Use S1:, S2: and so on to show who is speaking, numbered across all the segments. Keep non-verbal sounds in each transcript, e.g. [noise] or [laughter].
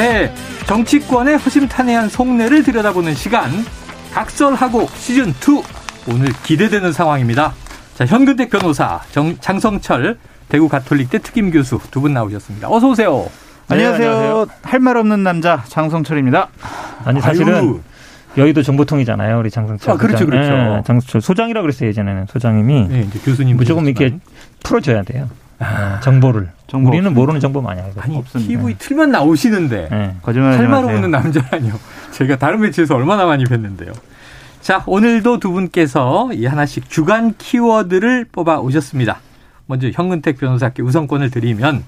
S1: 네, 정치권의 허심탄회한 속내를 들여다보는 시간 각설하고 시즌 2 오늘 기대되는 상황입니다. 자, 현근택 변호사, 정, 장성철 대구 가톨릭대 특임 교수 두 분 나오셨습니다. 어서 오세요.
S2: 안녕하세요. 할 말 없는 남자 장성철입니다.
S3: 아니 사실은
S1: 아유.
S3: 여의도 정보통이잖아요, 우리 장성철.
S1: 아, 그렇죠,
S3: 소장.
S1: 그렇죠.
S3: 예, 장성철 소장이라고 그랬어요 예전에는 소장님이
S1: 네, 이제 교수님
S3: 무조건 이렇게 풀어줘야 돼요. 예, 정보를.
S2: 정보
S3: 우리는
S2: 없습니다.
S3: 모르는 정보 많이 알거든요.
S1: 아니
S2: 없습니다.
S1: TV 틀면 나오시는데
S3: 예.
S2: 거짓말하지
S1: 할말
S2: 마세요.
S1: 없는 남자라니요. 제가 [laughs] 다른 매체에서 얼마나 많이 뵀는데요. 자, 오늘도 두 분께서 이 하나씩 주간 키워드를 뽑아 오셨습니다. 먼저 현근택 변호사께 우선권을 드리면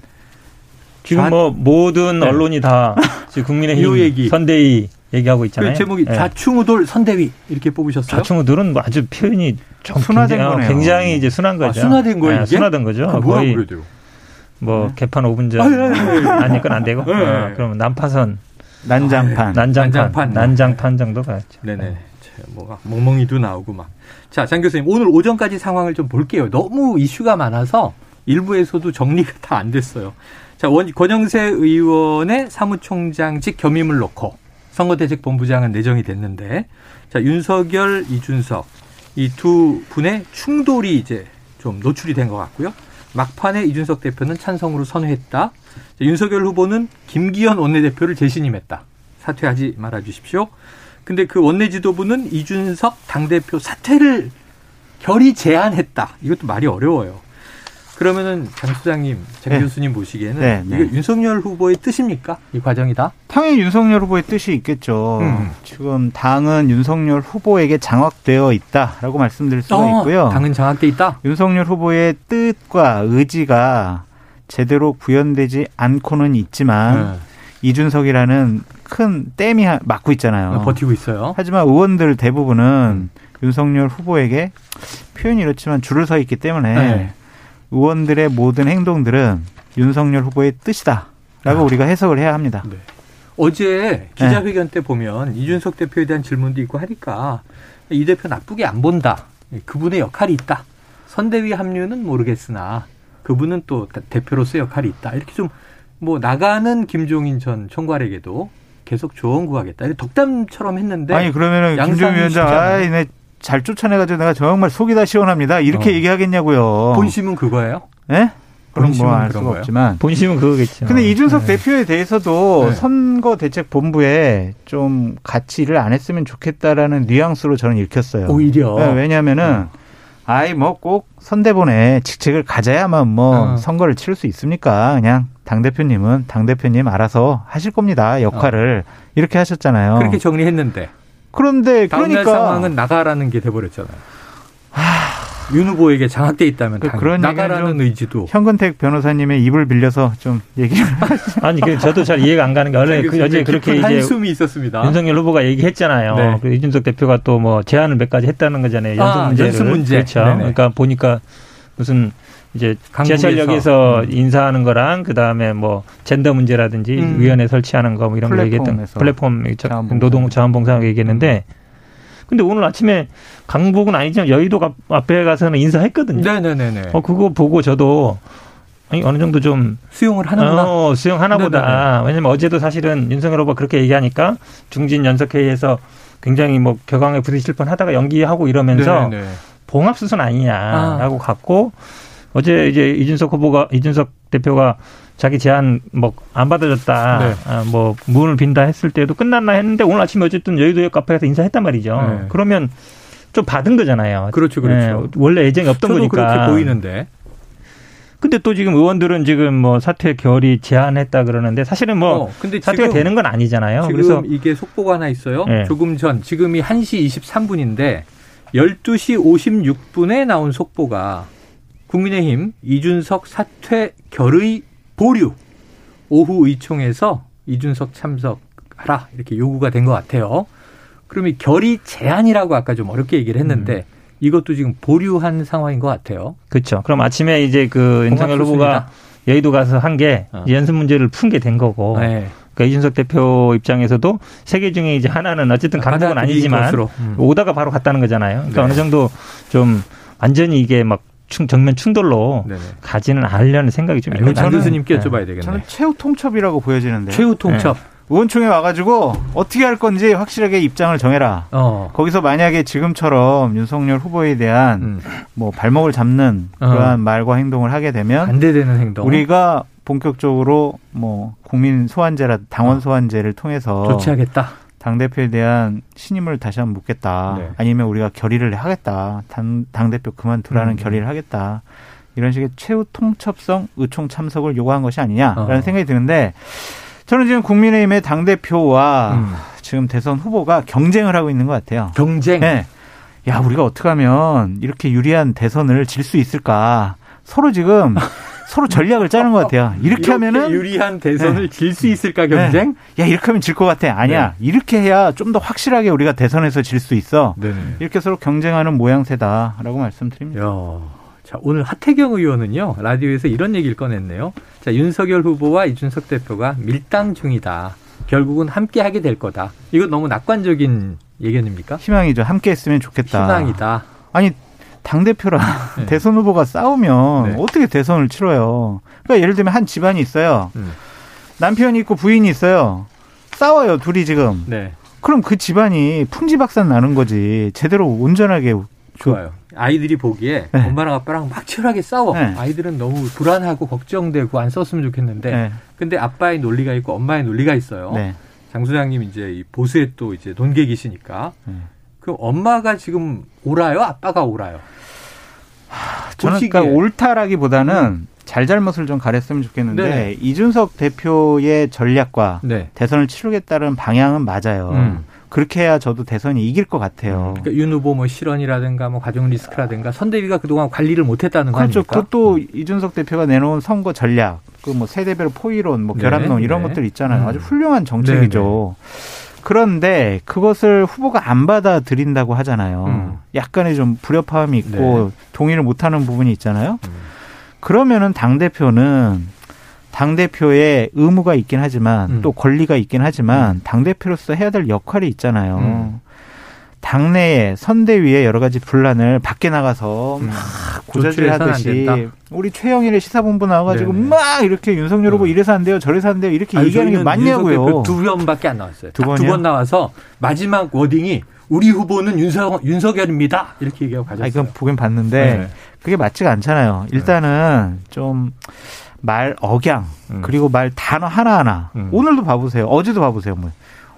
S3: 지금
S1: 좌-
S3: 뭐 모든
S1: 네.
S3: 언론이 다 [laughs] 지금 국민의힘
S1: 요 얘기.
S3: 선대위 얘기하고 있잖아요.
S1: 그 제목이
S3: 예.
S1: 좌충우돌 선대위 이렇게 뽑으셨어요.
S3: 좌충우돌은 뭐 아주 표현이 좀
S2: 순화된
S3: 굉장히,
S2: 거네요.
S3: 굉장히 이제 순한 거죠.
S1: 아, 순화된 거예요,
S3: 예,
S1: 이게?
S3: 순화된 거죠.
S1: 뭐라고
S3: 거의? 뭐 개판 5분 전
S1: 아, 예, 예, 예.
S3: 아니 그건 안 되고. 어, 그러면 난파선
S2: 난장판.
S3: 난장판
S1: 난장판.
S3: 난장판 정도 가야죠.
S1: 네네. 자, 뭐가 멍멍이도 나오고 막. 자, 장 교수님 오늘 오전까지 상황을 좀 볼게요. 너무 이슈가 많아서 일부에서도 정리가 다 안 됐어요. 자, 원, 권영세 의원의 사무총장직 겸임을 놓고 선거대책본부장은 내정이 됐는데, 자, 윤석열, 이준석 이 두 분의 충돌이 이제 좀 노출이 된 것 같고요. 막판에 이준석 대표는 찬성으로 선회했다. 자, 윤석열 후보는 김기현 원내대표를 재신임했다. 사퇴하지 말아 주십시오. 근데 그 원내 지도부는 이준석 당대표 사퇴를 결의 제안했다. 이것도 말이 어려워요. 그러면은 장 소장님, 장
S2: 네.
S1: 교수님 보시기에는
S2: 네,
S1: 이게
S2: 네.
S1: 윤석열 후보의 뜻입니까? 이 과정이 다?
S2: 당연히 윤석열 후보의 뜻이 있겠죠.
S1: 음.
S2: 지금 당은 윤석열 후보에게 장악되어 있다라고 말씀드릴 수가
S1: 어,
S2: 있고요.
S1: 당은 장악돼 있다.
S2: 윤석열 후보의 뜻과 의지가 제대로 구현되지 않고는 있지만
S1: 네.
S2: 이준석이라는 큰 댐이 하- 막고 있잖아요.
S1: 버티고 있어요.
S2: 하지만 의원들 대부분은 윤석열 후보에게 표현이 이렇지만 줄을 서 있기 때문에
S1: 네.
S2: 의원들의 모든 행동들은 윤석열 후보의 뜻이다라고
S1: 아.
S2: 우리가 해석을 해야 합니다.
S1: 네. 어제 기자회견 때 보면 이준석 대표에 대한 질문도 있고 하니까 이 대표 나쁘게 안 본다. 그분의 역할이 있다. 선대위 합류는 모르겠으나 그분은 또 대- 대표로서의 역할이 있다. 이렇게 좀 뭐 나가는 김종인 전 총괄에게도 계속 조언 구하겠다. 덕담처럼 했는데
S2: 아니 그러면은 김종인 위원장
S1: 쉽지 않아요.
S2: 아이 내 잘 쫓아내가지고 내가 정말 속이 다 시원합니다 이렇게
S1: 어.
S2: 얘기하겠냐고요.
S1: 본심은 그거예요?
S2: 예? 그럼
S1: 본심은
S2: 뭐알
S1: 그런
S2: 수가
S1: 거예요?
S2: 없지만.
S3: 본심은 그거겠죠.
S2: 근데 이준석
S3: 네.
S2: 대표에 대해서도
S1: 네.
S2: 선거 대책 본부에 좀 같이 일을 안 했으면 좋겠다라는 뉘앙스로 저는 읽혔어요.
S1: 오히려
S2: 네, 왜냐하면은 아이 뭐 꼭 선대본에 직책을 가져야만 뭐
S1: 어.
S2: 선거를 치를 수 있습니까? 그냥 당 대표님은 당 대표님 알아서 하실 겁니다 역할을 이렇게 하셨잖아요.
S1: 어. 그렇게 정리했는데
S2: 그런데 그러니까
S1: 상황은 나가라는 게 돼버렸잖아요. 윤 후보에게 장악돼 있다면
S2: 그-
S1: 당
S2: 그런
S1: 나가라는
S2: 좀
S1: 의지도
S2: 현근택 변호사님의 입을 빌려서 좀 얘기를 [laughs]
S3: 아니 그 저도 잘 이해가 안 가는 게 원래 그 어제 그렇게
S1: 깊은
S3: 이제
S1: 한숨이 있었습니다.
S3: 윤석열 후보가 얘기했잖아요.
S1: 네.
S3: 그 이준석 대표가 또 뭐 제안을 몇 가지 했다는 거잖아요. 연습
S1: 아,
S3: 문제를.
S1: 연습 문제.
S3: 그렇죠.
S1: 네네.
S3: 그러니까 보니까 무슨 이제. 지하철역에서
S1: 음.
S3: 인사하는 거랑 그 다음에 뭐 젠더 문제라든지
S1: 음.
S3: 위원회 설치하는 거 뭐 이런 거 얘기했던.
S2: 플랫폼 자원봉사.
S3: 노동 자원봉사 얘기했는데 근데 오늘 아침에 강북은 아니지만 여의도 앞- 앞에 가서는 인사했거든요.
S1: 네네네네.
S3: 어 그거 보고 저도 아니 어느 정도 좀
S1: 수용을 하는구나.
S3: 어, 수용하나 보다. 왜냐면 어제도 사실은 윤석열 후보가 그렇게 얘기하니까 중진 연석 회의에서 굉장히 뭐 격앙에 부딪힐 뻔 하다가 연기하고 이러면서. 봉합 수순 아니냐라고 갔고 어제 이제 이준석 후보가 이준석 대표가 자기 제안 뭐 안 받아줬다.
S1: 네.
S3: 아, 뭐 문을 빈다 했을 때도 끝났나 했는데 오늘 아침에 어쨌든 여의도역 카페에서 인사했단 말이죠.
S1: 네.
S3: 그러면 좀 받은 거잖아요.
S1: 그렇죠, 그렇죠.
S3: 예, 원래 애정이 없던
S1: 저도
S3: 거니까.
S1: 그렇게 보이는데.
S3: 근데 또 지금 의원들은 지금 뭐 사퇴 결의 제안했다 그러는데 사실은 뭐
S1: 어, 근데
S3: 사퇴가
S1: 지금
S3: 되는 건 아니잖아요.
S1: 지금
S3: 그래서
S1: 이게 속보가 하나 있어요.
S3: 네.
S1: 조금 전 지금이 1시 23분인데 12시 56분에 나온 속보가 국민의힘 이준석 사퇴 결의 보류 오후 의총에서 이준석 참석하라 이렇게 요구가 된 것 같아요. 그러면 결의 제한이라고 아까 좀 어렵게 얘기를 했는데 음. 이것도 지금 보류한 상황인 것 같아요.
S3: 그렇죠. 그럼 아침에 이제 그 윤석열 후보가 여의도 가서 한게 어. 연습 문제를 푼 게 된 거고. 네. 그러니까 이준석 대표 입장에서도 세개 중에 이제 하나는 어쨌든 강국은 아니지만 음. 오다가 바로 갔다는 거잖아요. 그러니까 네. 어느 정도 좀 완전히 이게 막 정면 충돌로 네네. 가지는 않으려는 생각이 좀 있는
S1: 장 교수님께 여쭤봐야 되겠네요.
S2: 저는 최후 통첩이라고 보여지는데.
S1: 최후 통첩. 네.
S2: 의원총회 와가지고 어떻게 할 건지 확실하게 입장을 정해라. 어. 거기서 만약에 지금처럼 윤석열 후보에 대한 음. 뭐 발목을 잡는 어. 그러한 어. 말과 행동을 하게 되면
S1: 반대되는 행동.
S2: 우리가 본격적으로 뭐 국민 소환제라 당원 어. 소환제를 통해서
S1: 조치하겠다.
S2: 당 대표에 대한 신임을 다시 한번 묻겠다. 네. 아니면 우리가 결의를 하겠다. 당, 당 대표 그만두라는 음. 결의를 하겠다. 이런 식의 최후 통첩성 의총 참석을 요구한 것이 아니냐라는 어. 생각이 드는데 저는 지금 국민의힘의 당 대표와 음. 지금 대선 후보가 경쟁을 하고 있는 것 같아요.
S1: 경쟁.
S2: 네. 야 우리가 어떻게 하면 이렇게 유리한 대선을 질 수 있을까? 서로 지금 [laughs] 서로 전략을 짜는 것 같아요. 이렇게, 이렇게 하면은
S1: 유리한 대선을 네. 질수 있을까 경쟁?
S2: 네. 야 이렇게 하면 질 것 같아. 아니야. 네. 이렇게 해야 좀 더 확실하게 우리가 대선에서 질 수 있어. 네네. 이렇게 서로 경쟁하는 모양새다라고 말씀드립니다. 야.
S1: 자, 오늘 하태경 의원은요, 라디오에서 이런 얘기를 꺼냈네요. 자, 윤석열 후보와 이준석 대표가 밀당 중이다. 결국은 함께 하게 될 거다. 이거 너무 낙관적인 예견입니까?
S2: 희망이죠. 함께 했으면 좋겠다.
S1: 희망이다.
S2: 아니, 당대표랑 네. [laughs] 대선 후보가 싸우면 네. 어떻게 대선을 치러요? 그러니까 예를 들면 한 집안이 있어요. 음. 남편이 있고 부인이 있어요. 싸워요, 둘이 지금. 네. 그럼 그 집안이 풍지박산 나는 거지. 제대로 온전하게
S1: 좋아요. 아이들이 보기에 네. 엄마랑 아빠랑 막 치열하게 싸워. 네. 아이들은 너무 불안하고 걱정되고 안 썼으면 좋겠는데. 네. 근데 아빠의 논리가 있고 엄마의 논리가 있어요. 네. 장 소장님 이제 이 보수에 또 이제 논객이시니까. 네. 그럼 엄마가 지금 옳아요? 아빠가 옳아요?
S2: 하, 저는 그러니까 옳다라기보다는 음. 잘잘못을 좀 가렸으면 좋겠는데 네. 이준석 대표의 전략과 네. 대선을 치르겠다는 방향은 맞아요. 음. 그렇게 해야 저도 대선이 이길 것 같아요.
S1: 음. 그러니까 윤 후보 뭐 실언이라든가 뭐 가정 리스크라든가 선대위가 그동안 관리를 못했다는 거
S2: 그렇죠.
S1: 아닙니까?
S2: 그것도 이준석 대표가 내놓은 선거 전략, 그 뭐 세대별 포위론, 뭐 네, 결합론 네, 이런 네. 것들 있잖아요. 음. 아주 훌륭한 정책이죠. 그런데 그것을 후보가 안 받아들인다고 하잖아요. 음. 약간의 좀 불협화음이 있고 네. 동의를 못하는 부분이 있잖아요. 음. 그러면은 당 대표는 당 대표의 의무가 있긴 하지만 음. 또 권리가 있긴 하지만 음. 당 대표로서 해야 될 역할이 있잖아요. 음. 당내에 선대위에 여러 가지 분란을 밖에 나가서 음. 막 고자질 하듯이 우리 최영일의 시사본부 나와가지고 네네. 막 이렇게 윤석열 후보 음. 이래서 안 돼요 저래서 안 돼요 이렇게 아니, 얘기하는 게 맞냐고요.
S1: 두 번밖에 안 나왔어요. 두 번 나와서 마지막 워딩이 우리 후보는 윤석, 윤석열입니다. 이렇게 얘기하고 가졌어요. 아,
S2: 이건 보긴 봤는데 네. 그게 맞지가 않잖아요. 일단은 좀말 억양 음. 그리고 말 단어 하나하나 음. 오늘도 봐보세요. 어제도 봐보세요. 뭐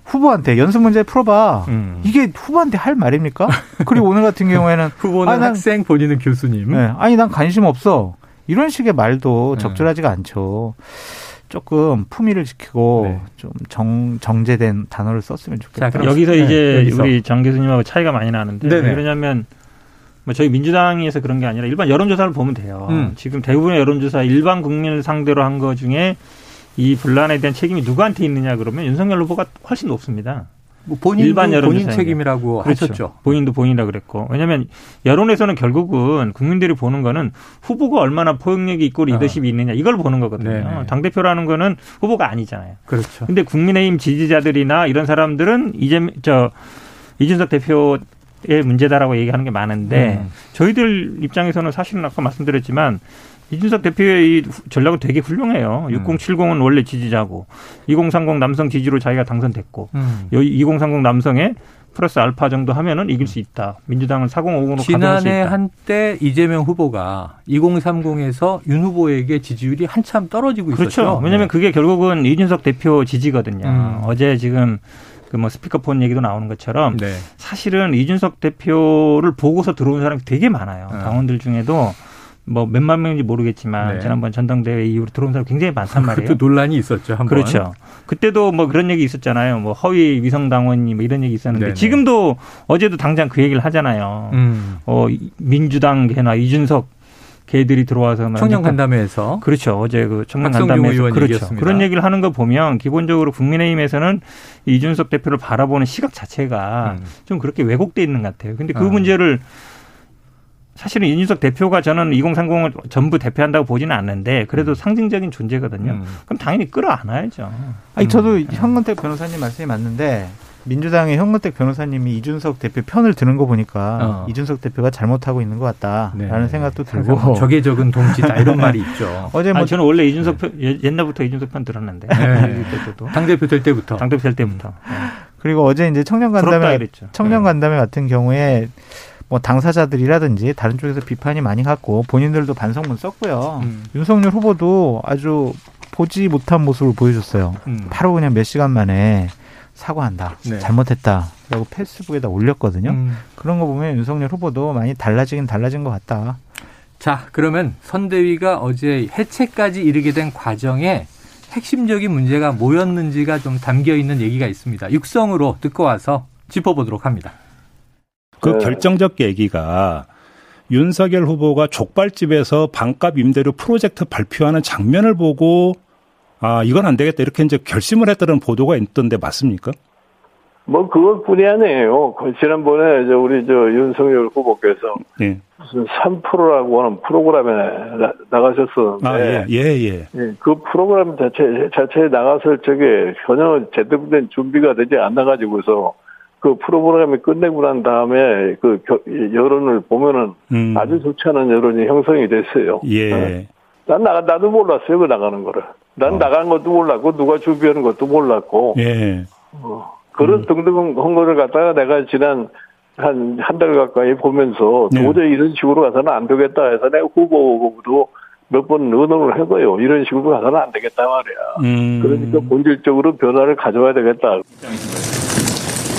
S2: 후보한테 연습 문제 풀어봐. 음. 이게 후보한테 할 말입니까? 그리고 오늘 같은 경우에는 [laughs]
S1: 후보는 아니, 학생 본인은 교수님. 네,
S2: 아니 난 관심 없어. 이런 식의 말도 네. 적절하지가 않죠. 조금 품위를 지키고 네. 좀 정, 정제된 단어를 썼으면 좋겠다.
S3: 자, 여기서 네, 이제 여기서. 우리 장 교수님하고 차이가 많이 나는데 네네. 왜 그러냐면 뭐 저희 민주당에서 그런 게 아니라 일반 여론조사를 보면 돼요. 음. 지금 대부분의 여론조사 일반 국민을 상대로 한 거 중에 이 분란에 대한 책임이 누구한테 있느냐 그러면 윤석열 후보가 훨씬 높습니다.
S1: 뭐 본인도 일반 여론 본인 책임이라고 그렇죠. 하셨죠.
S3: 본인도 본인이라 그랬고 왜냐하면 여론에서는 결국은 국민들이 보는 거는 후보가 얼마나 포용력이 있고 리더십이 아. 있느냐 이걸 보는 거거든요. 당 대표라는 거는 후보가 아니잖아요.
S1: 그렇죠.
S3: 근데 국민의힘 지지자들이나 이런 사람들은 이제 저 이준석 대표 의 문제다라고 얘기하는 게 많은데 음. 저희들 입장에서는 사실은 아까 말씀드렸지만 이준석 대표의 이 전략은 되게 훌륭해요. 음. 6070은 원래 지지자고 2030 남성 지지로 자기가 당선됐고 음. 2030 남성의 플러스 알파 정도 하면은 이길 수 있다. 민주당은 4050으로
S1: 지난해 한때 이재명 후보가 2030에서 윤 후보에게 지지율이 한참 떨어지고
S3: 그렇죠.
S1: 있었죠.
S3: 그렇죠. 왜냐하면 네. 그게 결국은 이준석 대표 지지거든요. 음. 어제 지금 그 뭐 스피커폰 얘기도 나오는 것처럼 네. 사실은 이준석 대표를 보고서 들어온 사람이 되게 많아요. 어. 당원들 중에도 뭐 몇만 명인지 모르겠지만 네. 지난번 전당대회 이후로 들어온 사람 굉장히 많단 말이에요.
S1: 그때 논란이 있었죠. 한
S3: 그렇죠. 그때도 뭐 그런 얘기 있었잖아요. 뭐 허위 위성 당원이 뭐 이런 얘기 있었는데 네네. 지금도 어제도 당장 그 얘기를 하잖아요. 음. 어 민주당계나 이준석 개들이 들어와서
S1: 청년 간담회에서
S3: 그렇죠 어제 그 청년 간담회에서 그렇죠 얘기했습니다. 그런 얘기를 하는 거 보면 기본적으로 국민의힘에서는 이준석 대표를 바라보는 시각 자체가 음. 좀 그렇게 왜곡돼 있는 것 같아요. 근데 그 어. 문제를 사실은 이준석 대표가 저는 2030을 전부 대표한다고 보지는 않는데 그래도 음. 상징적인 존재거든요. 음. 그럼 당연히 끌어안아야죠.
S2: 아니 저도 음. 현근택 변호사님 말씀이 맞는데 민주당의 현근택 변호사님이 이준석 대표 편을 드는 거 보니까 어. 이준석 대표가 잘못하고 있는 것 같다라는 네. 생각도 들고
S1: 적에 적은 동지다 이런 말이 있죠. [laughs]
S3: 어제 뭐 아니, 저는 원래 이준석 편 네. 옛날부터 이준석 편 들었는데 네. [laughs]
S1: 당 대표 될 때부터
S3: 당 대표 될 때부터. 음.
S2: 그리고 어제 이제 청년 간담회 청년 네. 간담회 같은 경우에 뭐 당사자들이라든지 다른 쪽에서 비판이 많이 갔고 본인들도 반성문 썼고요. 음. 윤석열 후보도 아주 보지 못한 모습을 보여줬어요. 음. 바로 그냥 몇 시간 만에 사과한다. 네. 잘못했다 라고 페이스북에다 올렸거든요. 음. 그런 거 보면 윤석열 후보도 많이 달라지긴 달라진 것 같다.
S1: 자, 그러면 선대위가 어제 해체까지 이르게 된 과정에 핵심적인 문제가 뭐였는지가 좀 담겨 있는 얘기가 있습니다. 육성으로 듣고 와서 짚어보도록 합니다.
S4: 그 네. 결정적 계기가 윤석열 후보가 족발집에서 반값 임대료 프로젝트 발표하는 장면을 보고 아 이건 안 되겠다 이렇게 이제 결심을 했다는 보도가 있던데 맞습니까?
S5: 뭐 그것뿐이 아니에요. 그 지난번에 저 우리 저 윤석열 후보께서 네. 무슨 3%라고 하는 프로그램에 나, 가셨었는데 아, 예, 예, 예. 예. 그 프로그램 자체 자체에 나갔을 적에 전혀 제대로 된 준비가 되지 않아 가지고서 그 프로그램이 끝내고 난 다음에 그 여론을 보면은 음. 아주 좋지 않은 여론이 형성이 됐어요. 예. 네. 난 나가 나도 몰랐어요 그 나가는 거를. 난 어. 나간 것도 몰랐고 누가 준비하는 것도 몰랐고. 예. 어, 그런 음. 등등한 거를 갖다가 내가 지난 한 한 달 가까이 보면서 네. 도저히 이런 식으로 가서는 안 되겠다 해서 내가 후보도 몇 번 의논을 해봐요. 이런 식으로 가서는 안 되겠다 말이야. 음. 그러니까 본질적으로 변화를 가져와야 되겠다.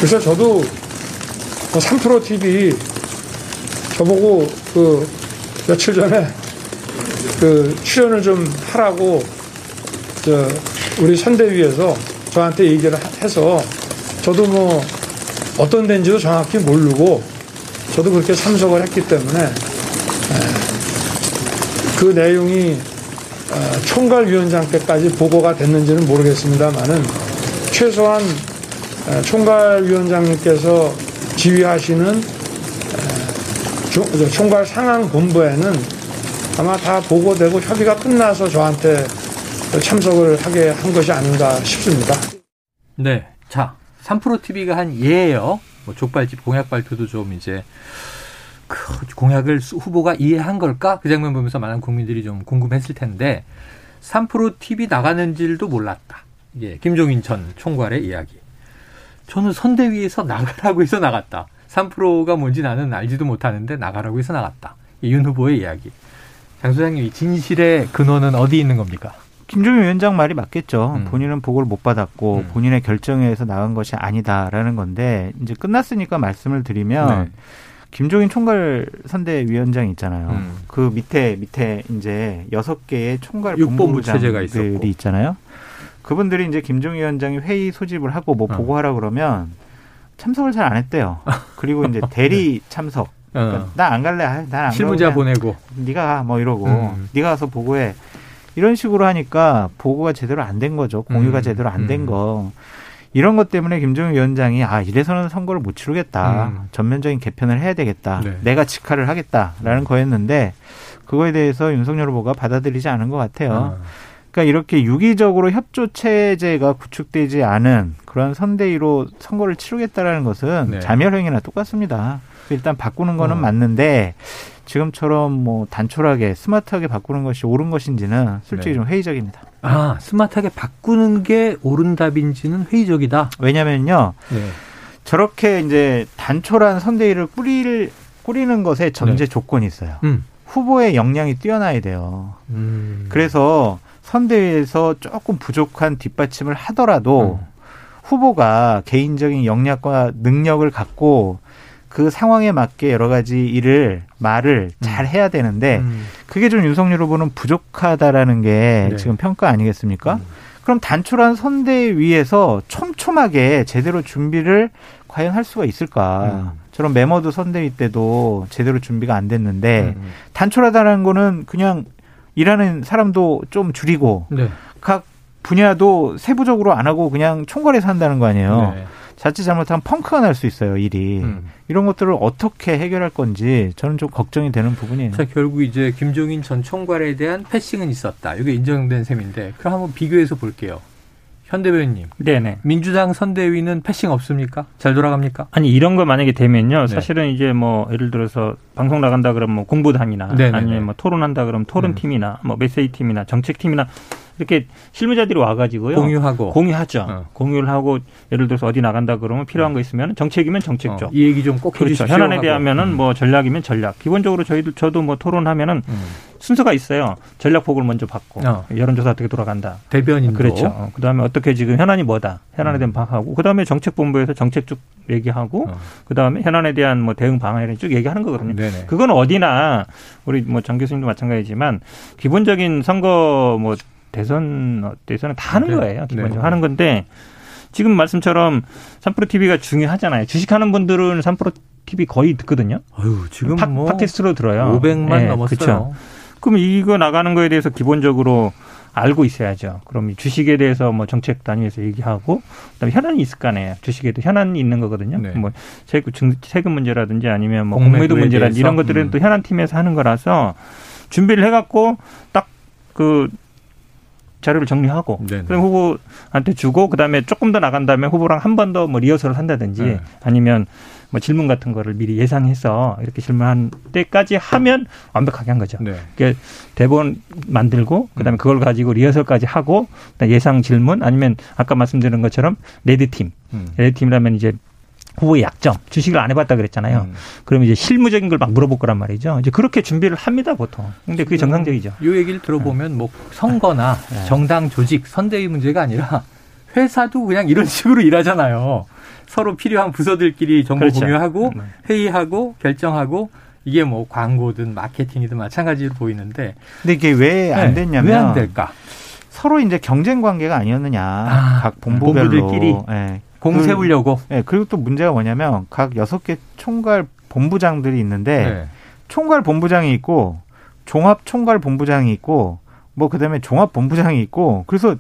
S6: 그래서 저도 3프로 뭐 TV 저보고 그 며칠 전에 그 출연을 좀 하라고 저 우리 선대위에서 저한테 얘기를 해서 저도 뭐 어떤 데인지도 정확히 모르고 저도 그렇게 참석을 했기 때문에 그 내용이 어, 총괄위원장께까지 보고가 됐는지는 모르겠습니다만은 최소한 총괄위원장님께서 지휘하시는 총괄 상황 본부에는 아마 다 보고되고 협의가 끝나서 저한테 참석을 하게 한 것이 아닌가 싶습니다.
S1: 네. 자, 3프로 TV가 한 예예요. 뭐 족발집 공약 발표도 좀 이제 그 공약을 후보가 이해한 걸까? 그 장면 보면서 많은 국민들이 좀 궁금했을 텐데 3프로 TV 나가는 줄도 몰랐다. 예, 김종인 전 총괄의 이야기. 저는 선대위에서 나가라고 해서 나갔다. 3%가 뭔지 나는 알지도 못하는데 나가라고 해서 나갔다. 윤 후보의 이야기. 장 소장님, 이 진실의 근원은 어디 있는 겁니까?
S2: 김종인 위원장 말이 맞겠죠. 음. 본인은 보고를 못 받았고 음. 본인의 결정에 의해서 나간 것이 아니다라는 건데 이제 끝났으니까 말씀을 드리면 네. 김종인 총괄 선대위원장 있잖아요. 음. 그 밑에 밑에 이제 여섯 개의 총괄 본부장들이 있잖아요. 그분들이 이제 김종희 위원장이 회의 소집을 하고 뭐 어. 보고하라 그러면 참석을 잘 안 했대요. 그리고 이제 [laughs] 대리 네. 참석. 그러니까 어. 나안 갈래. 난안
S1: 실무자 보내고.
S2: 네가 뭐 이러고 음. 네가 가서 보고해. 이런 식으로 하니까 보고가 제대로 안 된 거죠. 공유가 음. 제대로 안된 음. 거. 이런 것 때문에 김종인 위원장이 아 이래서는 선거를 못 치르겠다. 음. 전면적인 개편을 해야 되겠다. 네. 내가 직할을 하겠다라는 거였는데 그거에 대해서 윤석열 후보가 받아들이지 않은 것 같아요. 아. 그러니까 이렇게 유기적으로 협조 체제가 구축되지 않은 그런 선대위로 선거를 치르겠다라는 것은 네. 자멸행위나 똑같습니다. 일단 바꾸는 거는 어. 맞는데 지금처럼 뭐 단촐하게 스마트하게 바꾸는 것이 옳은 것인지는 솔직히 네. 좀 회의적입니다.
S1: 아 스마트하게 바꾸는 게 옳은 답인지는 회의적이다.
S2: 왜냐면요. 네. 저렇게 이제 단촐한 선대위를 꾸릴 꾸리는 것에 전제 네. 조건이 있어요. 음. 후보의 역량이 뛰어나야 돼요. 음. 그래서 선대위에서 조금 부족한 뒷받침을 하더라도 음. 후보가 개인적인 역량과 능력을 갖고 그 상황에 맞게 여러 가지 일을 말을 음. 잘 해야 되는데 음. 그게 좀 윤석열 후보는 부족하다라는 게 네. 지금 평가 아니겠습니까? 음. 그럼 단출한 선대위에서 촘촘하게 제대로 준비를 과연 할 수가 있을까? 음. 저런 메머드 선대위 때도 제대로 준비가 안 됐는데 음. 단촐하다는 거는 그냥 일하는 사람도 좀 줄이고 네. 각 분야도 세부적으로 안 하고 그냥 총괄해서 한다는 거 아니에요. 네. 자칫 잘못하면 펑크가 날 수 있어요, 일이. 음. 이런 것들을 어떻게 해결할 건지 저는 좀 걱정이 되는 부분이에요.
S1: 자, 결국 이제 김종인 전 총괄에 대한 패싱은 있었다. 이게 인정된 셈인데, 그럼 한번 비교해서 볼게요. 현 대변인님. 네네. 민주당 선대위는 패싱 없습니까? 잘 돌아갑니까?
S3: 아니 이런 거 만약에 되면요. 네. 사실은 이제 뭐 예를 들어서 방송 나간다 그러면 뭐 공보단이나 네네네. 아니면 뭐 토론한다 그러면 토론팀이나 음. 뭐 메시지 팀이나 정책팀이나 이렇게 실무자들이 와가지고요.
S1: 공유하고.
S3: 공유하죠. 어. 공유를 하고 예를 들어서 어디 나간다 그러면 필요한 거 있으면 정책이면 정책 쪽. 어.
S1: 이 얘기 좀꼭
S3: 그렇죠.
S1: 해주십시오.
S3: 현안에 대하면은 음. 뭐 전략이면 전략. 기본적으로 저희들 저도 뭐 토론하면은 음. 순서가 있어요. 전략 보고를 먼저 받고 어. 여론조사 어떻게 돌아간다.
S1: 대변인
S3: 그렇죠. 어. 그다음에 어떻게 지금 현안이 뭐다. 현안에 대한 음. 파악하고 그다음에 정책본부에서 정책 쭉 얘기하고 어. 그다음에 현안에 대한 뭐 대응 방안을 쭉 얘기하는 거거든요. 네네. 그건 어디나 우리 뭐 장 교수님도 마찬가지지만 기본적인 선거 뭐 대선 대선은 다 하는 네. 거예요. 기본적으로 네. 하는 건데 지금 말씀처럼 삼프로 TV가 중요하잖아요. 주식하는 분들은 삼프로 TV 거의 듣거든요.
S1: 아유, 지금
S3: 파,
S1: 뭐
S3: 팟캐스트로 들어요.
S1: 500만 네, 넘었어요. 그렇죠.
S3: 그럼 이거 나가는 거에 대해서 기본적으로 알고 있어야죠. 그럼 주식에 대해서 뭐 정책 단위에서 얘기하고 그다음에 현안이 있을 거 아니에요. 주식에도 현안이 있는 거거든요. 네. 뭐 세금, 세금 문제라든지 아니면 뭐 공매도 문제라든지 이런 것들은 음. 또 현안 팀에서 하는 거라서 준비를 해갖고 딱그 자료를 정리하고 네네. 그럼 후보한테 주고 그다음에 조금 더 나간 다음에 후보랑 한 번 더 뭐 리허설을 한다든지 네. 아니면 뭐 질문 같은 거를 미리 예상해서 이렇게 질문한 데까지 하면 완벽하게 한 거죠. 네. 그러니까 대본 만들고 그다음에 음. 그걸 가지고 리허설까지 하고 예상 질문 아니면 아까 말씀드린 것처럼 red team, 음. red team이라면 이제 후보의 약점, 주식을 안 해봤다 그랬잖아요. 음. 그러면 이제 실무적인 걸 막 물어볼 거란 말이죠. 이제 그렇게 준비를 합니다, 보통. 근데 그게 정상적이죠.
S1: 이 얘기를 들어보면 뭐 선거나 네. 정당 조직, 선대위 문제가 아니라 회사도 그냥 이런 식으로 일하잖아요. 서로 필요한 부서들끼리 정보 그렇죠. 공유하고 네. 회의하고 결정하고 이게 뭐 광고든 마케팅이든 마찬가지로 보이는데.
S2: 근데 이게 왜 안 됐냐면
S1: 네. 왜안 될까?
S2: 서로 이제 경쟁 관계가 아니었느냐. 아, 각 본부별로.
S1: 본부들끼리. 네. 공 세우려고.
S2: 그, 네, 그리고 또 문제가 뭐냐면 각 여섯 개 총괄 본부장들이 있는데 네. 총괄 본부장이 있고 종합 총괄 본부장이 있고 뭐 그다음에 종합 본부장이 있고 그래서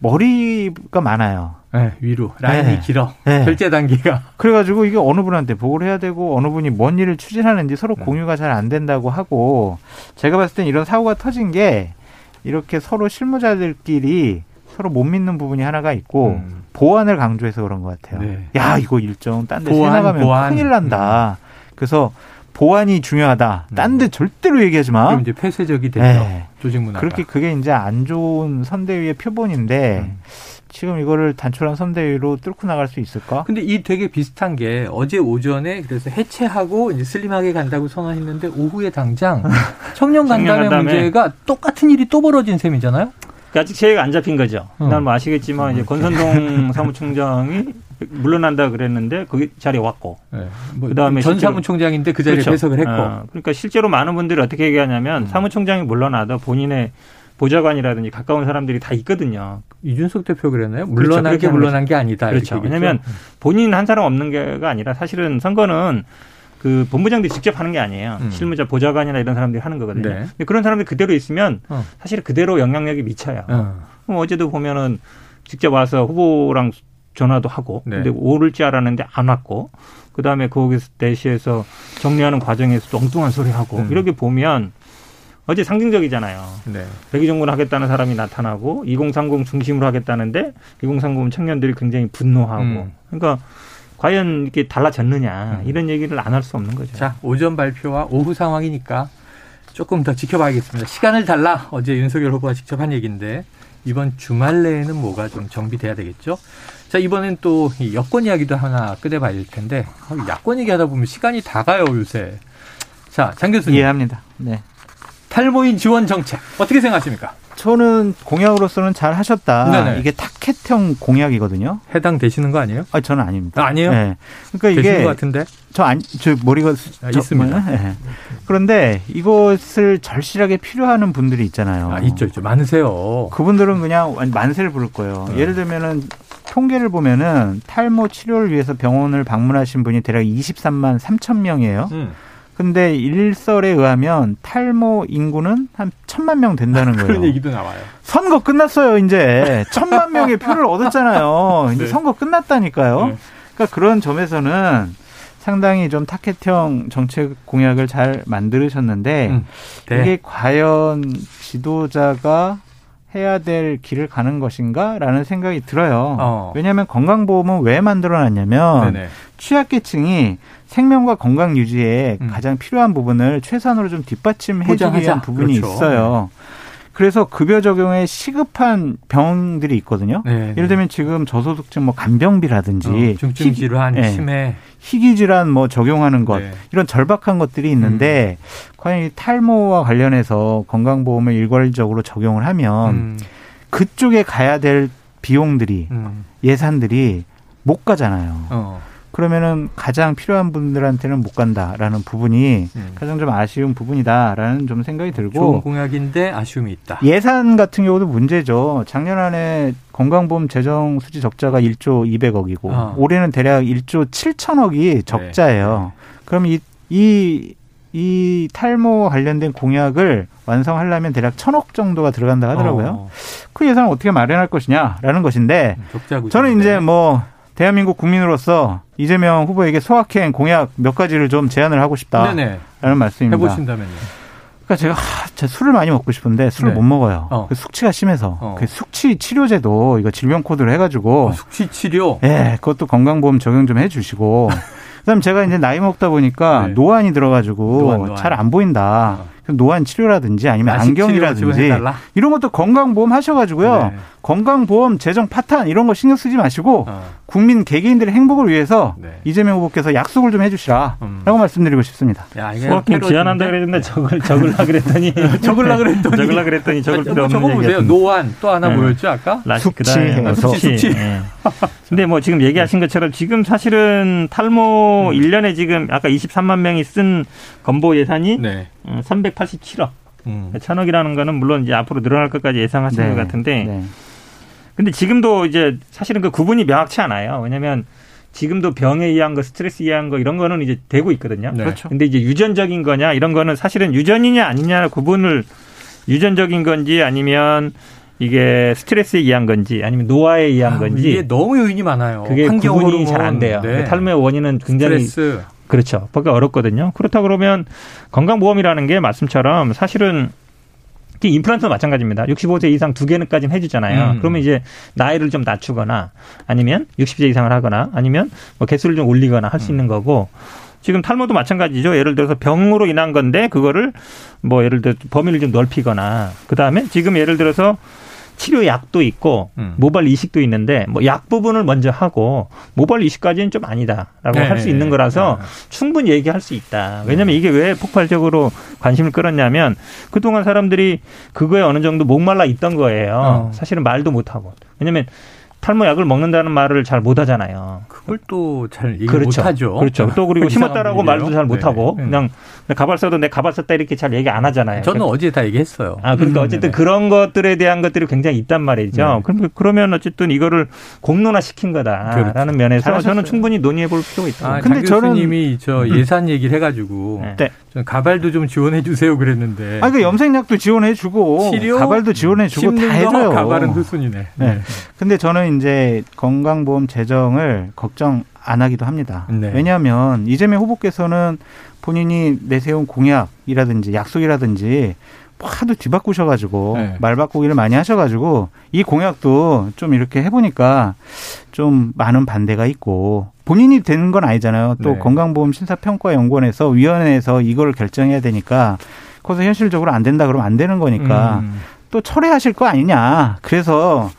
S2: 머리가 많아요.
S1: 네, 위로 라인이 네. 길어 네. 결제 단계가.
S2: 그래가지고 이게 어느 분한테 보고를 해야 되고 어느 분이 뭔 일을 추진하는지 서로 네. 공유가 잘 안 된다고 하고 제가 봤을 땐 이런 사고가 터진 게 이렇게 서로 실무자들끼리 서로 못 믿는 부분이 하나가 있고 음. 보안을 강조해서 그런 것 같아요. 네. 야 이거 일정 딴데 세나가면 보안. 큰일 난다. 음. 그래서 보안이 중요하다. 딴데 음. 절대로 얘기하지 마.
S1: 그럼 이제 폐쇄적이 되죠. 네. 조직 문화.
S2: 그렇게 그게 이제 안 좋은 선대위의 표본인데 음. 지금 이거를 단촐한 선대위로 뚫고 나갈 수 있을까?
S1: 근데 이 되게 비슷한 게 어제 오전에 그래서 해체하고 이제 슬림하게 간다고 선언했는데 오후에 당장 [laughs] 청년 간담회 문제가 똑같은 일이 또 벌어진 셈이잖아요.
S3: 그러니까 아직 체계가 안 잡힌 거죠. 어. 날뭐 아시겠지만 이제 권선동 [laughs] 사무총장이 물러난다 그랬는데 거기 자리에 왔고. 네.
S1: 뭐 그다음에 전 사무총장인데 그 자리에 그렇죠. 배석을 했고. 어.
S3: 그러니까 실제로 많은 분들이 어떻게 얘기하냐면 음. 사무총장이 물러나도 본인의 보좌관이라든지 가까운 사람들이 다 있거든요.
S1: 이준석 대표 그랬나요? 물러나게 그렇죠. 물러난 게 아니다.
S3: 그렇죠. 왜냐하면 본인 한 사람 없는 게가 아니라 사실은 선거는 그 본부장들이 직접 하는 게 아니에요. 음. 실무자 보좌관이나 이런 사람들이 하는 거거든요. 네. 근데 그런 사람들이 그대로 있으면 어. 사실 그대로 영향력이 미쳐요. 어. 그럼 어제도 보면은 직접 와서 후보랑 전화도 하고 네. 근데 오를지 알았는데 안 왔고 그다음에 거기서 대시에서 정리하는 과정에서 도 엉뚱한 소리 하고 음. 이렇게 보면 어제 상징적이잖아요. 네. 백의정군 하겠다는 사람이 나타나고 2030 중심으로 하겠다는데 2030 청년들이 굉장히 분노하고 음. 그러니까 과연 이렇게 달라졌느냐 음. 이런 얘기를 안 할 수 없는 거죠.
S1: 자 오전 발표와 오후 상황이니까 조금 더 지켜봐야겠습니다. 시간을 달라 어제 윤석열 후보가 직접 한 얘기인데 이번 주말 내에는 뭐가 좀 정비돼야 되겠죠. 자 이번엔 또 여권 이야기도 하나 꺼내봐야 될 텐데 야권 얘기하다 보면 시간이 다 가요 요새. 자 장 교수님
S2: 이해합니다. 네.
S1: 탈모인 지원 정책 어떻게 생각하십니까?
S2: 저는 공약으로서는 잘 하셨다. 네네. 이게 타켓형 공약이거든요.
S1: 해당되시는 거 아니에요?
S2: 아, 저는 아닙니다.
S1: 아, 아니에요? 네.
S2: 그러니까
S1: 이게 것 같은데.
S2: 저 안, 저 머리가
S1: 아, 저, 있습니다. 네.
S2: 그런데 이것을 절실하게 필요하는 분들이 있잖아요.
S1: 아, 있죠, 있죠. 많으세요.
S2: 그분들은 그냥 만세를 부를 거예요. 네. 예를 들면은 통계를 보면은 탈모 치료를 위해서 병원을 방문하신 분이 대략 23만 3천 명이에요. 음. 근데 일설에 의하면 탈모 인구는 한 천만 명 된다는 거예요.
S1: 그런 얘기도 나와요.
S2: 선거 끝났어요, 이제. [laughs] 천만 명의 표를 얻었잖아요. 이제 네. 선거 끝났다니까요. 네. 그러니까 그런 점에서는 상당히 좀 타켓형 정책 공약을 잘 만들으셨는데 음, 네. 이게 과연 지도자가 해야 될 길을 가는 것인가라는 생각이 들어요. 어. 왜냐하면 건강보험은 왜 만들어놨냐면 네네. 취약계층이 생명과 건강 유지에 음. 가장 필요한 부분을 최선으로 좀 뒷받침해주기 위한 부분이 그렇죠. 있어요. 그래서 급여 적용에 시급한 병들이 있거든요. 네, 예를 들면 지금 저소득층 뭐 간병비라든지 어,
S1: 중증 질환, 네. 치매,
S2: 희귀 질환 뭐 적용하는 것 네. 이런 절박한 것들이 있는데 음. 과연 이 탈모와 관련해서 건강보험을 일괄적으로 적용을 하면 음. 그쪽에 가야 될 비용들이 음. 예산들이 못 가잖아요. 어. 그러면은 가장 필요한 분들한테는 못 간다라는 부분이 음. 가장 좀 아쉬운 부분이다라는 좀 생각이 들고
S1: 좋은 공약인데 아쉬움이 있다.
S2: 예산 같은 경우도 문제죠. 작년 안에 건강보험 재정 수지 적자가 1조 200억이고 아. 올해는 대략 1조 7천억이 적자예요. 네. 그럼 이, 이, 이 탈모 관련된 공약을 완성하려면 대략 천억 정도가 들어간다 하더라고요. 어. 그 예산을 어떻게 마련할 것이냐라는 것인데 저는 이제 뭐 대한민국 국민으로서 이재명 후보에게 소확행 공약 몇 가지를 좀 제안을 하고 싶다라는 네네. 말씀입니다.
S1: 해보신다면요.
S2: 그러니까 제가 하, 술을 많이 먹고 싶은데 술을 네. 못 먹어요. 어. 그 숙취가 심해서 어. 그 숙취 치료제도 이거 질병 코드를 해가지고
S1: 어, 숙취 치료.
S2: 예, 네, 그것도 건강보험 적용 좀 해주시고. [laughs] 그다음 제가 이제 나이 먹다 보니까 네. 노안이 들어가지고 잘 안 보인다. 어. 노안 치료라든지 아니면 안경이라든지 이런 것도 건강보험 하셔가지고요. 네. 건강보험 재정 파탄 이런 거 신경 쓰지 마시고 어. 국민 개개인들의 행복을 위해서 네. 이재명 후보께서 약속을 좀 해주시라라고 음. 말씀드리고 싶습니다.
S3: 야, 이게 제안한다 그랬는데 적을 적을라 그랬더니 [laughs]
S1: 적을라 그랬더니
S3: 적을라 그랬더니 적을 필요 없는
S1: 적어 보세요. 노안 또 하나 네. 뭐였죠 아까?
S2: 숙취,
S1: 숙취, 숙취. 네.
S3: 근데 뭐 지금 얘기하신 것처럼 지금 사실은 탈모 음. 1년에 지금 아까 23만 명이 쓴 건보 예산이 네. 387억. 어, 음. 천억이라는 거는 물론 이제 앞으로 늘어날 것까지 예상하시는 네. 것 같은데 네. 근데 지금도 이제 사실은 그 구분이 명확치 않아요. 왜냐하면 지금도 병에 의한 거, 스트레스에 의한 거 이런 거는 이제 되고 있거든요. 네. 그렇죠. 근데 이제 유전적인 거냐 이런 거는 사실은 유전이냐 아니냐 구분을 유전적인 건지 아니면 이게 스트레스에 의한 건지 아니면 노화에 의한 아, 건지
S1: 이게 너무 요인이 많아요.
S3: 그게 구분이 잘 안 돼요. 네. 탈모의 원인은 굉장히 스트레스. 그렇죠. 보기 어렵거든요. 그렇다 그러면 건강보험이라는 게 말씀처럼 사실은 임플란트도 마찬가지입니다. 65세 이상 두 개는까지는 해주잖아요. 음. 그러면 이제 나이를 좀 낮추거나 아니면 60세 이상을 하거나 아니면 뭐 개수를 좀 올리거나 할수 음. 있는 거고 지금 탈모도 마찬가지죠. 예를 들어서 병으로 인한 건데 그거를 뭐 예를 들어 범위를 좀 넓히거나 그 다음에 지금 예를 들어서 치료약도 있고 음. 모발 이식도 있는데 뭐 약 부분을 먼저 하고 모발 이식까지는 좀 아니다라고 네. 할수 있는 거라서 네. 충분히 얘기할 수 있다. 왜냐하면 이게 왜 폭발적으로 관심을 끌었냐면 그동안 사람들이 그거에 어느 정도 목말라 있던 거예요. 어. 사실은 말도 못 하고. 왜냐하면 탈모약을 먹는다는 말을 잘 못하잖아요.
S1: 그걸 또 잘 얘기 그렇죠. 못하죠.
S3: 그렇죠. 또 그리고 심었다라고 말도 잘 못하고 네. 그냥 가발 써도 내 가발 썼다 이렇게 잘 얘기 안 하잖아요.
S1: 저는 그러니까. 어제 다 얘기했어요.
S3: 아 그러니까 음, 어쨌든 네. 그런 것들에 대한 것들이 굉장히 있단 말이죠. 네. 그럼 그러면 어쨌든 이거를 공론화 시킨 거다라는 그렇죠. 면에서 잘하셨어요. 저는 충분히 논의해 볼 필요가 있다.
S1: 아, 근데 저는 님이 저 음. 예산 얘기를 해가지고 네. 전 가발도 좀 지원해 주세요 그랬는데.
S2: 아그 염색약도 지원해 주고 가발도 지원해 주고 다 해줘요.
S1: 가발은 후순이네.
S2: 네. 근데 저는 이제 건강보험 재정을 걱정 안 하기도 합니다. 네. 왜냐하면 이재명 후보께서는 본인이 내세운 공약이라든지 약속이라든지 하도 뒤바꾸셔가지고 네. 말 바꾸기를 많이 하셔가지고 이 공약도 좀 이렇게 해보니까 좀 많은 반대가 있고 본인이 되는 건 아니잖아요. 또 네. 건강보험 심사평가연구원에서 위원회에서 이걸 결정해야 되니까 거기서 현실적으로 안 된다 그러면 안 되는 거니까 음. 또 철회하실 거 아니냐. 그래서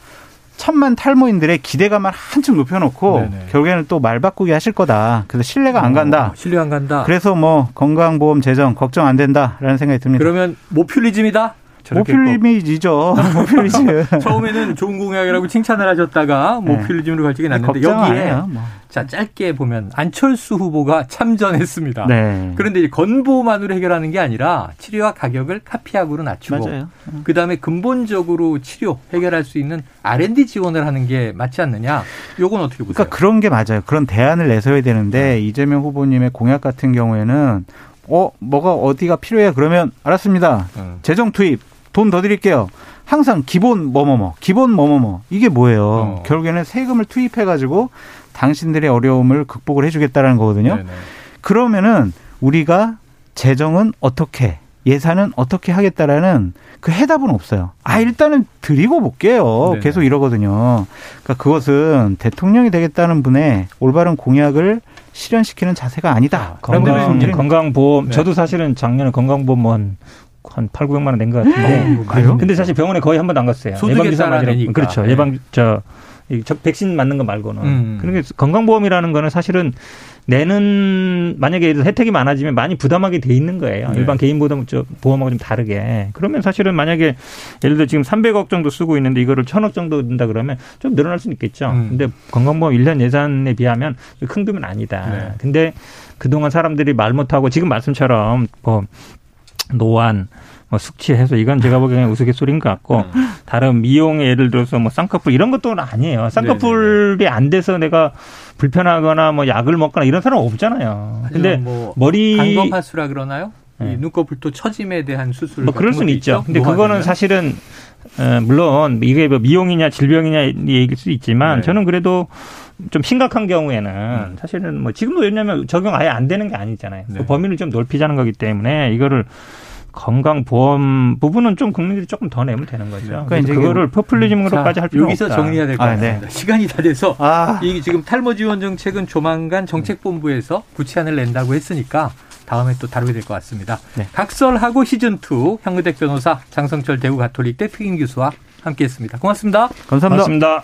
S2: 천만 탈모인들의 기대감을 한층 높여놓고 네네. 결국에는 또 말 바꾸기 하실 거다. 그래서 신뢰가 안 어, 간다.
S1: 어, 신뢰 안 간다.
S2: 그래서 뭐 건강보험 재정 걱정 안 된다라는 생각이 듭니다.
S1: 그러면 모퓰리즘이다.
S2: 모필리즘이죠. [laughs] 모필리즘.
S1: 처음에는 좋은 공약이라고 칭찬을 하셨다가 모필리즘으로 갈 적이 났는데 여기에 뭐. 자 짧게 보면 안철수 후보가 참전했습니다. 네. 그런데 이제 건보만으로 해결하는 게 아니라 치료와 가격을 카피약으로 낮추고 음. 그다음에 근본적으로 치료 해결할 수 있는 R&D 지원을 하는 게 맞지 않느냐? 요건 어떻게 보세요?
S2: 그러니까 그런 게 맞아요. 그런 대안을 내서야 되는데 네. 이재명 후보님의 공약 같은 경우에는 어 뭐가 어디가 필요해 그러면 알았습니다. 음. 재정 투입 돈 더 드릴게요. 항상 기본 뭐뭐뭐 기본 뭐뭐뭐 이게 뭐예요? 어. 결국에는 세금을 투입해 가지고 당신들의 어려움을 극복을 해주겠다라는 거거든요. 네네. 그러면은 우리가 재정은 어떻게 예산은 어떻게 하겠다라는 그 해답은 없어요. 아 일단은 드리고 볼게요. 네네. 계속 이러거든요. 그러니까 그것은 대통령이 되겠다는 분의 올바른 공약을 실현시키는 자세가 아니다.
S3: 아, 건강, 건강보험 네. 저도 사실은 작년에 건강보험 한, 한 8, 900만 원 낸 것 같은데. 어, 그래요? 근데 사실 병원에 거의 한 번도 안 갔어요.
S1: 예방 주사 맞으러.
S3: 그렇죠. 네. 예방 저 백신 맞는 거 말고는. 음. 그러니까 건강보험이라는 거는 사실은 내는 만약에 혜택이 많아지면 많이 부담하게 돼 있는 거예요. 네. 일반 개인 보험 보험하고 좀 다르게. 그러면 사실은 만약에 예를 들어 지금 300억 정도 쓰고 있는데 이거를 1000억 정도 든다 그러면 좀 늘어날 수는 있겠죠. 음. 근데 건강보험 1년 예산에 비하면 큰 돈은 아니다. 네. 근데 그동안 사람들이 말 못하고 지금 말씀처럼 뭐 노안 뭐 숙취해서 이건 제가 보기에는 우스갯소리인 것 같고 음. 다른 미용 예를 들어서 뭐 쌍꺼풀 이런 것도 아니에요. 쌍꺼풀이 네네네. 안 돼서 내가 불편하거나 뭐 약을 먹거나 이런 사람 없잖아요. 근데 뭐 머리
S1: 방검하수라 그러나요? 네. 이 눈꺼풀도 처짐에 대한 수술
S3: 뭐 그럴 수는 있죠. 근데 그거는 사실은 어, 물론 이게 뭐 미용이냐 질병이냐 얘기일 수 있지만 네. 저는 그래도 좀 심각한 경우에는 음. 사실은 뭐 지금도 왜냐하면 적용 아예 안 되는 게 아니잖아요. 네. 그 범위를 좀 넓히자는 거기 때문에 이거를 건강보험 부분은 좀 국민들이 조금 더 내면 되는 거죠. 그러니까 이제 그거를 포퓰리즘으로까지 할 필요
S1: 여기서
S3: 없다.
S1: 정리해야 될것 아, 같습니다. 네. 시간이 다 돼서 아. 이 지금 탈모 지원 정책은 조만간 정책본부에서 구체안을 낸다고 했으니까 다음에 또 다루게 될 것 같습니다. 네. 각설하고 시즌2 향유대 변호사 장성철 대구 가톨릭대 특임 교수와 함께했습니다. 고맙습니다.
S2: 감사합니다. 고맙습니다.